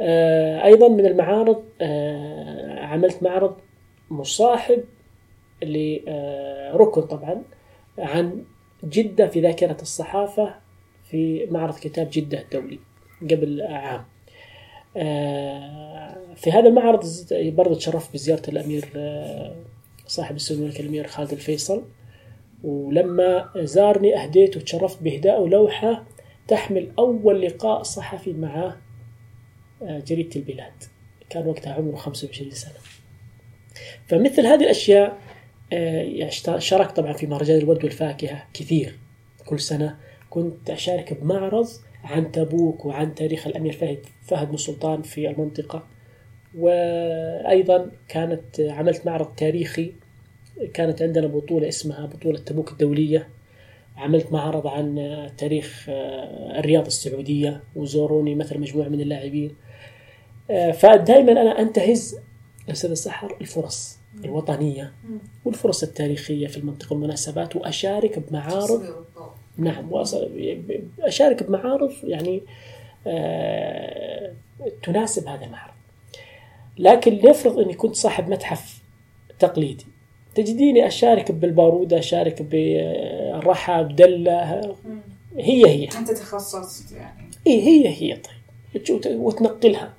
أيضا من المعارض عملت معرض مصاحب لركن طبعا عن جدة في ذاكرة الصحافة في معرض كتاب جدة الدولي قبل عام. آه، في هذا المعرض برضو تشرفت بزيارة الأمير آه، صاحب السمو الملك الأمير خالد الفيصل ولما زارني أهديت وتشرفت بإهداء لوحة تحمل أول لقاء صحفي مع آه، جريدة البلاد. كان وقتها عمره 25 سنة. فمثل هذه الأشياء يعني شاركت طبعا في مهرجان الورد والفاكهة كثير. كل سنة كنت أشارك بمعرض عن تبوك وعن تاريخ الأمير فهد فهد بن سلطان في المنطقة. وأيضا كانت عملت معرض تاريخي. كانت عندنا بطولة اسمها بطولة تبوك الدولية. عملت معرض عن تاريخ آه، الرياض السعودية. وزوروني مثل مجموعة من اللاعبين. آه، فدائما أنا أنتهز أستاذ السحر الفرص الوطنية والفرص التاريخية في المنطقة والمناسبات وأشارك بمعارض. نعم أشارك بمعارض يعني آه تناسب هذا المعرض. لكن لنفرض أني كنت صاحب متحف تقليدي تجديني أشارك بالبارودة أشارك بالرحى بدلة هي هي. أنت تخصصت يعني. إيه هي هي طيب. وتنقلها.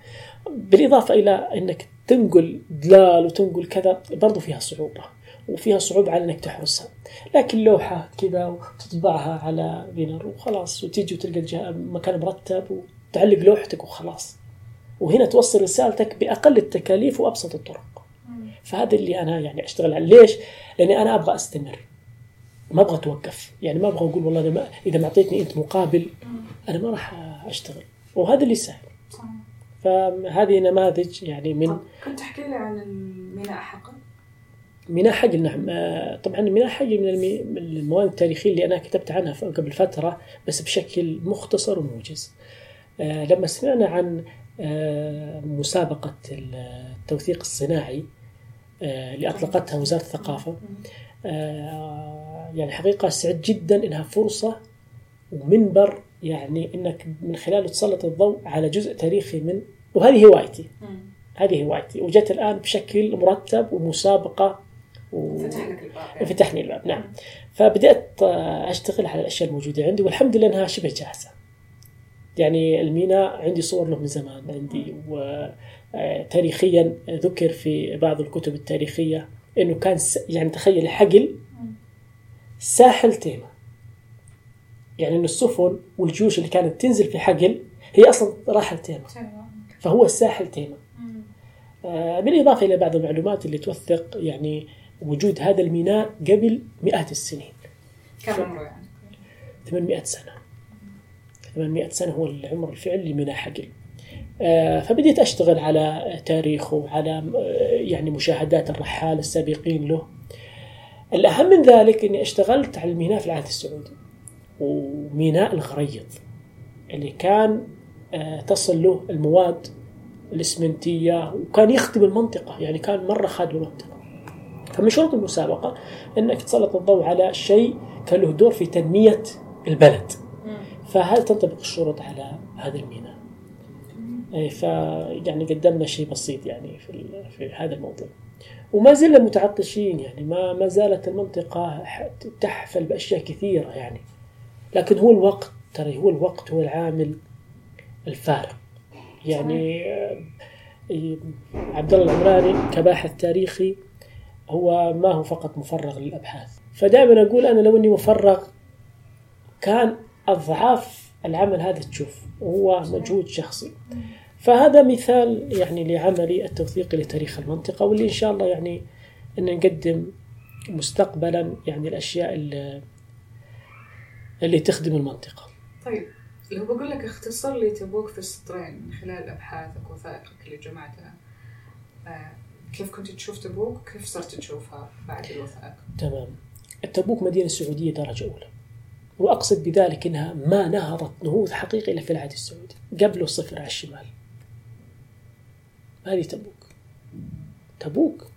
بالإضافة إلى أنك تنقل دلال وتنقل كذا برضو فيها صعوبة وفيها صعوبة على إنك تحرسها. لكن لوحة كذا وتطبعها على بينر وخلاص وتيجي وتلقى مكان مرتب وتعلق لوحتك وخلاص. وهنا توصل رسالتك بأقل التكاليف وأبسط الطرق. فهذا اللي أنا يعني أشتغل عليه. ليش؟ لأني أنا أبغى أستمر. ما أبغى أتوقف. يعني ما أبغى أقول والله ما إذا ما أعطيتني أنت مقابل أنا ما راح أشتغل. وهذا اللي سهل فهذه نماذج يعني من كنت تحكي لي عن الميناء حقل ميناء حقل نعم. آه، طبعا ميناء حقل من المواد التاريخية اللي أنا كتبت عنها قبل فترة بس بشكل مختصر وموجز. آه، لما سمعنا عن آه، مسابقة التوثيق الصناعي اللي أطلقتها وزارة الثقافة يعني حقيقة سعدت جدا إنها فرصة ومنبر يعني إنك من خلاله تسلط الضوء على جزء تاريخي من وهذه هوايتي. هذه هوايتي. وجت الآن بشكل مرتب ومسابقة و... فتح لك الباب. فتحني الباب نعم. فبدأت أشتغل على الأشياء الموجودة عندي والحمد لله إنها شبه جاهزة. يعني الميناء عندي صور له من زمان عندي وتاريخيا ذكر في بعض الكتب التاريخية إنه كان يعني تخيل حقل ساحل تيمة. يعني ان السفن والجيوش اللي كانت تنزل في حقل هي أصلا راحة تيمه فهو الساحل تيمه آه بالإضافة إلى بعض المعلومات اللي توثق يعني وجود هذا الميناء قبل مئات السنين. كم عمره يعني؟ 800 سنة. 800 سنة هو العمر الفعلي لميناء حقل. آه فبديت أشتغل على تاريخه وعلى آه، يعني مشاهدات الرحال السابقين له. الأهم من ذلك إني اشتغلت على الميناء في العهد السعودي. وميناء الغريض اللي كان آه، تصل له المواد الإسمنتية وكان يخدم المنطقة يعني كان مرة خادم المنطقة فمن شروط المسابقة إنك تسلط الضوء على شيء كان له دور في تنمية البلد فهل تنطبق الشروط على هذا الميناء؟ إيه، ف يعني قدمنا شيء بسيط يعني في في هذا الموضوع. وما زلنا متعطشين يعني ما ما زالت المنطقة تحفل بأشياء كثيرة يعني. لكن هو الوقت ترى هو الوقت هو العامل الفارق. يعني آه، عبد الله العمراني كباحث تاريخي هو ما هو فقط مفرغ للأبحاث. فدائما أقول أنا لو إني مفرغ كان أضعاف العمل هذا تشوف وهو مجهود شخصي. فهذا مثال يعني لعملي التوثيقي لتاريخ المنطقة واللي إن شاء الله يعني إن نقدم مستقبلا يعني الأشياء اللي اللي تخدم المنطقة. طيب لو بقول لك اختصر لي تبوك في سطرين من خلال أبحاثك وثائقك اللي جمعتها آه، كيف كنت تشوف تبوك؟ وكيف صرت تشوفها بعد الوثائق؟ تمام. التبوك مدينة سعودية درجة أولى. وأقصد بذلك أنها ما نهضت نهوض حقيقي إلا في العهد السعودي قبله صفر على الشمال. هذه تبوك. تبوك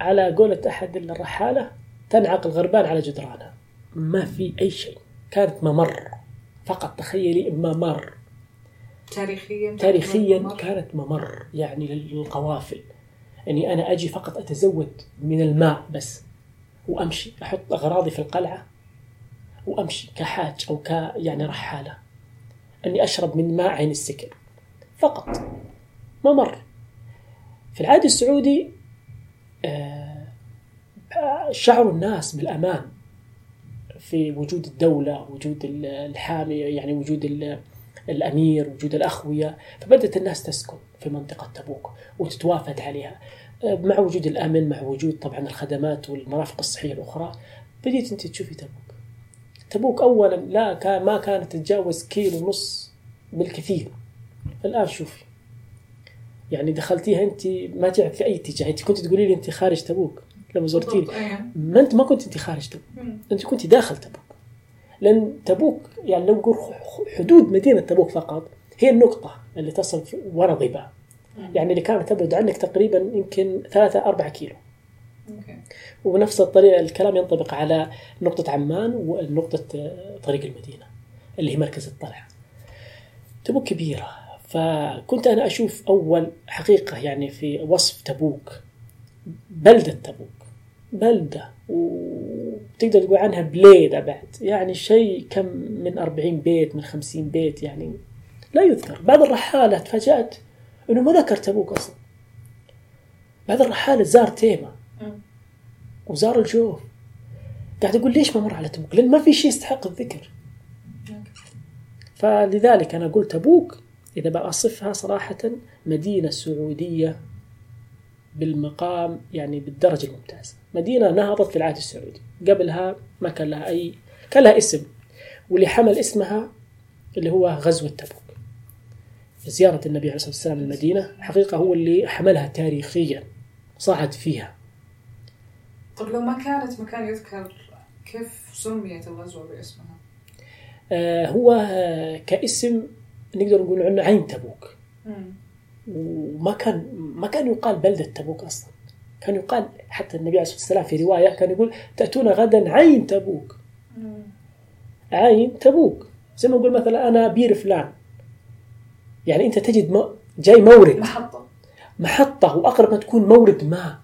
على قولة أحد الرحالة تنعق الغربان على جدرانها. ما في أي شيء. كانت ممر. فقط تخيلي ممر. تاريخيا تاريخيا ممر. كانت ممر يعني للقوافل. اني أنا أجي فقط أتزود من الماء بس وأمشي أحط أغراضي في القلعة وأمشي كحاج أو ك يعني رحالة. أني أشرب من ماء عين السكر. فقط. ممر. في العهد السعودي آه، شعر الناس بالأمان. في وجود الدولة وجود ال- الحامي يعني وجود ال- الأمير وجود الأخوية فبدأت الناس تسكن في منطقة تبوك وتتوافد عليها. آه، مع وجود الأمن مع وجود طبعا الخدمات والمرافق الصحية الأخرى بديت أنت تشوفي تبوك. تبوك اولا لا كان ما كانت تتجاوز كيلو ونص بالكثير. الآن شوفي. يعني دخلتيها أنت ما تعرف في أي اتجاه. أنت كنت تقولي لي أنت خارج تبوك. لما زرتيني. أيوة. ما أنت ما كنت أنت خارج تبوك. أنت كنت داخل تبوك. لأن تبوك يعني لو نقول حدود مدينة تبوك فقط هي النقطة اللي تصل ورا ضباء يعني اللي كانت تبعد عنك تقريبا يمكن ثلاثة أربعة كيلو. أوكي. ونفس الطريقة الكلام ينطبق على نقطة عمان ونقطة آه، طريق المدينة اللي هي مركز الطلعة. تبوك كبيرة. فكنت أنا أشوف أول حقيقة يعني في وصف تبوك بلدة تبوك. بلدة وتقدر تقول عنها بليدة بعد يعني شيء كم من 40 بيت من 50 بيت يعني لا يذكر بعض الرحالة تفاجأت أنه ما ذكر تبوك أصلا بعض الرحالة زار تيمة. وزار الجوف قاعد أقول ليش ما مر على تبوك؟ لأن ما في شيء يستحق الذكر. فلذلك أنا قلت تبوك إذا بأصفها صراحة مدينة سعودية بالمقام يعني بالدرجة الممتازة. مدينة نهضت في العهد السعودي، قبلها ما كان لها اي كان لها اسم واللي حمل اسمها اللي هو غزوة تبوك. زيارة النبي عليه الصلاة والسلام المدينة حقيقة هو اللي حملها تاريخيا صعد فيها طب لو ما كانت مكان يذكر كيف سميت الغزوة باسمها؟ آه، هو كاسم نقدر نقول عنه عين تبوك مم. وما كان ما كان يقال بلدة تبوك أصلا كان يقال حتى النبي عليه الصلاة والسلام في رواية كان يقول تأتون غدا عين تبوك. عين تبوك. زي ما نقول مثلا أنا بير فلان. يعني أنت تجد م... جاي مورد. محطة. محطة وأقرب ما تكون مورد ماء.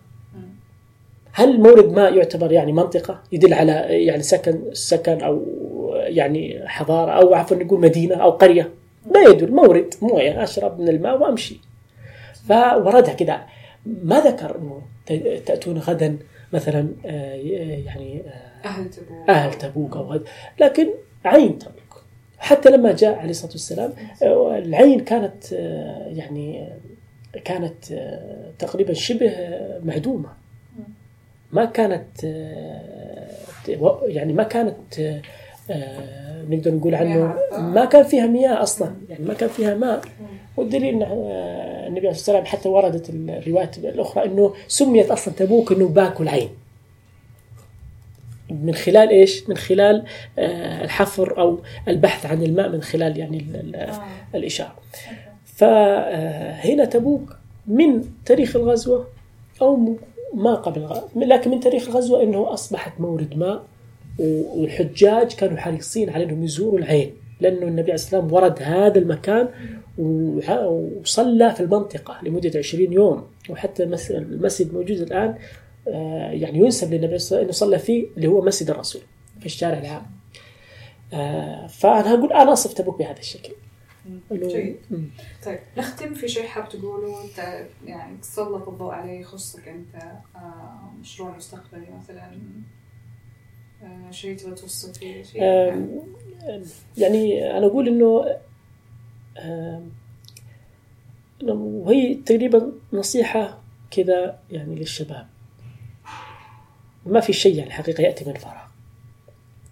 هل مورد ماء يعتبر يعني منطقة؟ يدل على يعني سكن سكن أو يعني حضارة أو عفوا نقول مدينة أو قرية. ما يدل. مورد. موية أشرب من الماء وأمشي. فوردها كذا ما ذكر أنه ت- تأتون غدا مثلا آه، يعني آه، أهل تبوك. أهل تبوك أو هذا لكن عين تبوك. حتى لما جاء عليه الصلاة والسلام آه، العين كانت يعني كانت تقريبا شبه معدومة ما كانت يعني ما كانت آه، نقدر نقول عنه. ما كان فيها مياه أصلا يعني ما كان فيها ماء والدليل ان آه، النبي عليه الصلاة والسلام حتى وردت الروايات الأخرى إنه سميت أصلا تبوك إنه باكو العين من خلال إيش؟ من خلال آه، الحفر أو البحث عن الماء من خلال يعني ال- ال-. الإشارة. فهنا تبوك من تاريخ الغزوة أو ما قبل الغزوة لكن من تاريخ الغزوة إنه أصبحت مورد ماء والحجاج كانوا حريصين على إنهم يزوروا العين لأنه النبي عليه الصلاه والسلام ورد هذا المكان وصلى في المنطقة لمدة 20 يوم وحتى المس- المسجد موجود الآن آه، يعني ينسب للنبي عليه وسلم إنه صلى فيه اللي هو مسجد الرسول في الشارع العام. آه، فأنا أقول أنا أصف تبوك بهذا الشكل. جيد. طيب نختم في شيء حاب تقوله أنت يعني تسلط الضوء عليه يخصك أنت آه مشروع مستقبلي مثلا آه شيء تبغى توصل فيه آم، يعني أنا أقول إنه وهي تقريبا نصيحة كذا يعني للشباب. ما في شيء يعني الحقيقة يأتي من فراغ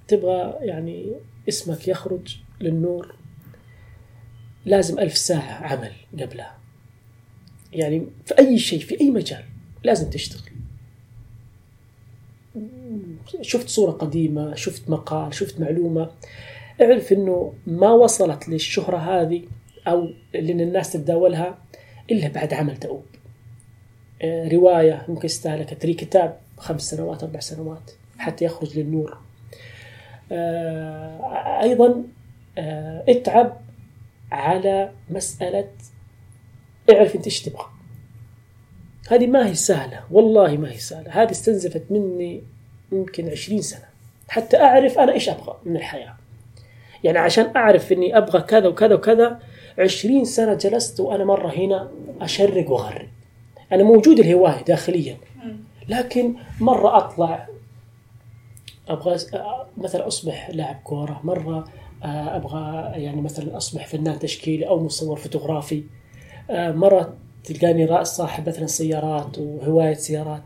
تبغى يعني اسمك يخرج للنور. لازم ألف ساعة عمل قبلها. يعني في أي شيء في أي مجال لازم تشتغل. شفت صورة قديمة شفت مقال شفت معلومة. اعرف إنه ما وصلت للشهرة هذه أو لأن الناس تتداولها إلا بعد عمل دؤوب آه، رواية ممكن تستهلك تري كتاب خمس سنوات أربع سنوات حتى يخرج للنور. آه، أيضا آه، اتعب على مسألة اعرف إنت إيش تبغى. هذه ما هي سهلة والله ما هي سهلة. هذه استنزفت مني يمكن عشرين سنة. حتى أعرف أنا إيش أبغى من الحياة. يعني عشان أعرف إني أبغى كذا وكذا وكذا عشرين سنة جلست وأنا مرة هنا أشرق وأغرب أنا موجود الهواية داخليا. لكن مرة أطلع أبغى مثلا أصبح لاعب كورة. مرة آه، أبغى يعني مثلا أصبح فنان تشكيلي أو مصور فوتوغرافي. آه، مرة تلقاني رأس صاحب مثلا سيارات وهواية سيارات.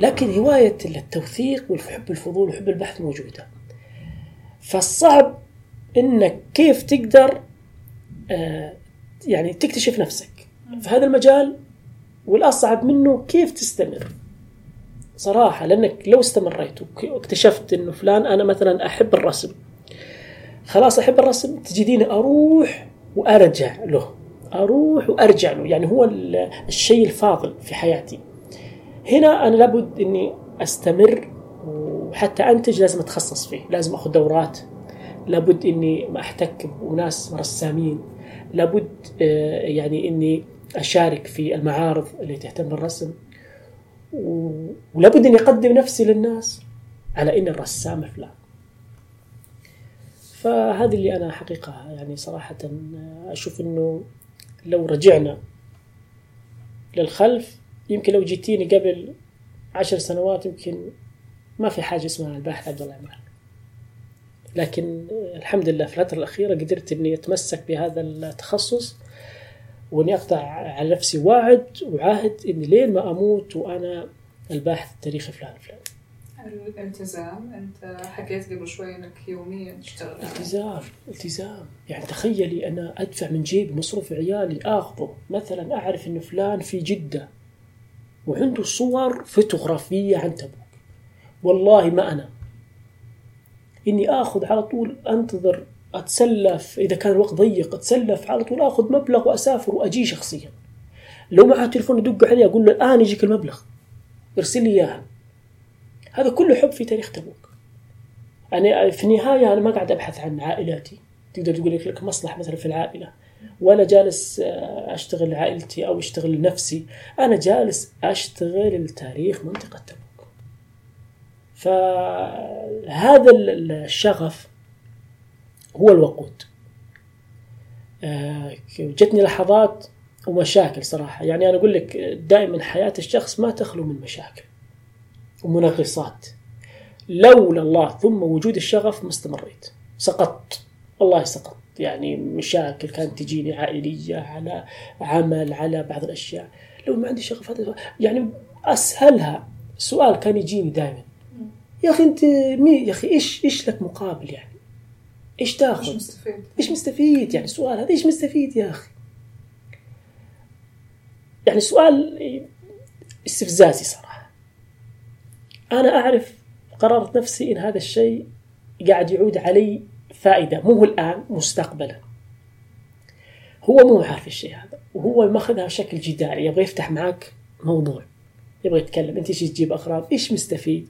لكن هواية التوثيق والحب الفضول وحب البحث موجودة. فالصعب إنك كيف تقدر آه، يعني تكتشف نفسك. في هذا المجال والأصعب منه كيف تستمر. صراحة لأنك لو استمريت واكتشفت إنه فلان أنا مثلا أحب الرسم. خلاص أحب الرسم تجديني أروح وأرجع له. أروح وأرجع له. يعني هو الشيء الفاضل في حياتي. هنا أنا لابد إني أستمر وحتى أنتج لازم أتخصص فيه. لازم آخذ دورات. لابد إني أحتك بناس رسامين لابد آه، يعني إني أشارك في المعارض اللي تهتم بالرسم. ولابد إني أقدم نفسي للناس على اني الرسام فلان. فهذه اللي أنا حقيقة يعني صراحة آه، أشوف إنه لو رجعنا للخلف يمكن لو جيتيني قبل عشر سنوات يمكن ما في حاجة اسمها الباحث عبد الله عمران لكن الحمد لله في الفترة الأخيرة قدرت إني أتمسك بهذا التخصص وإني أقطع على نفسي وعد وعاهد إني لين ما أموت وأنا الباحث التاريخي فلان فلان. الالتزام؟ أنت حكيت قبل شوي إنك يوميا تشتغل. التزام التزام يعني تخيلي أنا أدفع من جيبي مصروف عيالي آخذه. مثلا أعرف انه فلان في جدة. وعنده صور فوتوغرافية عن تبوك. والله ما أنا. إني آخذ على طول أنتظر أتسلف. إذا كان الوقت ضيق أتسلف على طول آخذ مبلغ وأسافر وأجي شخصيا. لو معه تليفون ادق عليه أقول له الآن يجيك المبلغ. ارسل لي اياه هذا كله حب في تاريخ تبوك. أنا في النهاية أنا ما قاعد أبحث عن عائلاتي. تقدر تقول لك مصلحة مثلا في العائلة. ولا جالس آه، أشتغل لعائلتي أو أشتغل لنفسي. أنا جالس أشتغل لتاريخ منطقة تبوك. فهذا الشغف هو الوقود. آه، جتني لحظات ومشاكل صراحة. يعني أنا أقول لك دائما حياة الشخص ما تخلو من مشاكل. ومنغصات لولا الله ثم وجود الشغف ما استمريت. سقطت. والله سقطت. يعني مشاكل كانت تجيني عائلية على عمل على بعض الأشياء. لو ما عندي شغف هذا يعني أسهلها سؤال كان يجيني دائما. يا أخي أنت مي يا أخي إيش إيش لك مقابل يعني؟ إيش تأخذ؟ إيش مستفيد؟ إيش مستفيد؟ يعني سؤال هذا. إيش مستفيد يا أخي؟ يعني سؤال استفزازي صراحة. أنا أعرف قررت نفسي إن هذا الشيء قاعد يعود علي فائدة مو الآن مستقبلا. هو مو عارف الشيء هذا وهو ماخذها بشكل جداري. يبغى يفتح معك موضوع يبغى يتكلم. أنت إيش تجيب أغراض إيش مستفيد؟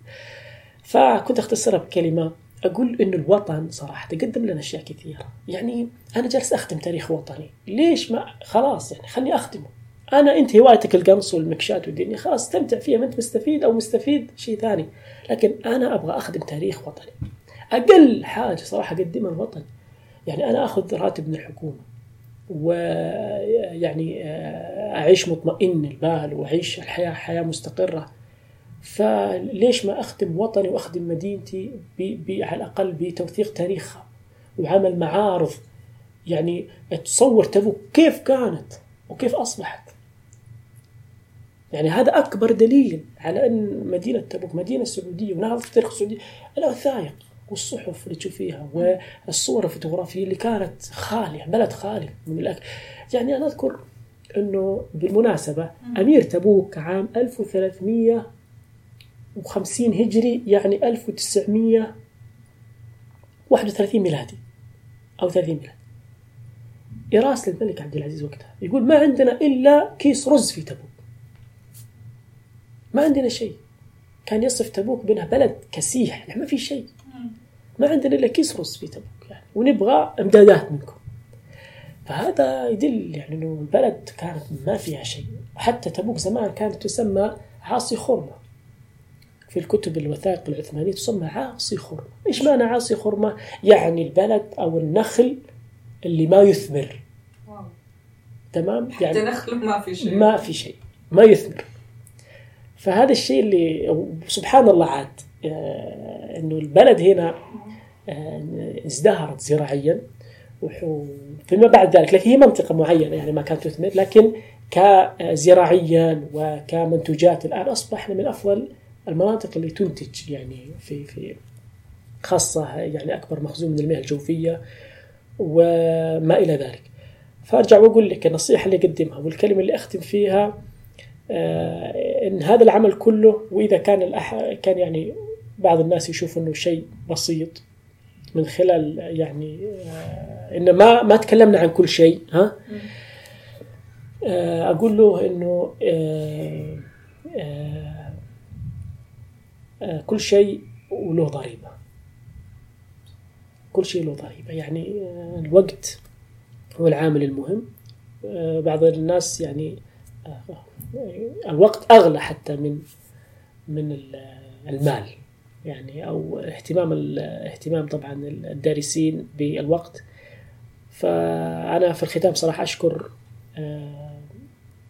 فكنت اختصرها بكلمة أقول انه الوطن صراحة قدم لنا أشياء كثيرة. يعني أنا جالس اخدم تاريخ وطني. ليش ما خلاص يعني خلني اخدمه أنا أنت هوايتك القنص والمكشات والدنيا. خلاص استمتع فيها. ما أنت مستفيد أو مستفيد شيء ثاني. لكن أنا أبغى أخدم تاريخ وطني. أقل حاجة صراحة أقدمها الوطن يعني أنا أخذ راتب من الحكومة. ويعني آه، أعيش مطمئن البال وأعيش الحياة حياة مستقرة. فليش ما أخدم وطني وأخدم مدينتي بي بي على الأقل بتوثيق تاريخها وعمل معارض. يعني تصور تبوك كيف كانت وكيف أصبحت. يعني هذا أكبر دليل على أن مدينة تبوك مدينة سعوديه ونهضه في تاريخ السعودية الوثائق والصحف اللي تشوفيها والصور الفوتوغرافية اللي كانت خالية بلد خالي من الأكل. يعني أنا أذكر إنه بالمناسبة أمير تبوك عام 1350 هجري يعني 1931 ميلادي أو 30 بلد يراسل الملك عبد العزيز وقتها يقول ما عندنا إلا كيس رز في تبوك. ما عندنا شيء. كان يصف تبوك بأنها بلد كسيح يعني ما في شيء. ما عندنا إلا كيس رز في تبوك يعني. ونبغى إمدادات منكم. فهذا يدل يعني إنه البلد كانت ما فيها شيء. حتى تبوك زمان كانت تسمى عاصي خرمة. في الكتب الوثائق العثمانية تسمى عاصي خرمة. إيش معنى عاصي خرمة؟ يعني البلد أو النخل اللي ما يثمر. واو. تمام؟ حتى يعني نخل ما في شيء. ما في شيء. ما يثمر. فهذا الشيء اللي سبحان الله عاد آه، إنه البلد هنا آه، ازدهرت زراعيا فيما بعد ذلك لكن هي منطقة معينة يعني ما كانت تثمر لكن كزراعيا وكمنتوجات الآن أصبحنا من أفضل المناطق اللي تنتج يعني في في خاصة يعني أكبر مخزون من المياه الجوفية وما إلى ذلك. فأرجع وأقول لك النصيحة اللي اقدمها والكلمة اللي أختم فيها إن هذا العمل كله وإذا كان الأح... كان يعني بعض الناس يشوف إنه شيء بسيط من خلال يعني آه، ان ما ما تكلمنا عن كل شيء ها؟ آه، أقول له إنه آه، آه، آه، كل شيء وله ضريبة. كل شيء له ضريبة. يعني آه، الوقت هو العامل المهم. آه، بعض الناس يعني آه، الوقت أغلى حتى من من ال- المال. يعني أو اهتمام اهتمام طبعا الدارسين بالوقت. فأنا في الختام صراحة أشكر آه،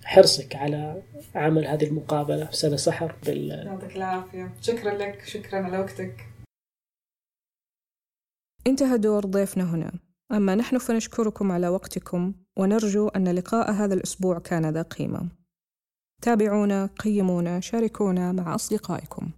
حرصك على عمل هذه المقابلة. في سنة سحر بال يعطيك العافية. شكرا لك. شكرا على وقتك. انتهى دور ضيفنا هنا. أما نحن فنشكركم على وقتكم ونرجو أن لقاء هذا الأسبوع كان ذا قيمة. تابعونا قيمونا شاركونا مع أصدقائكم.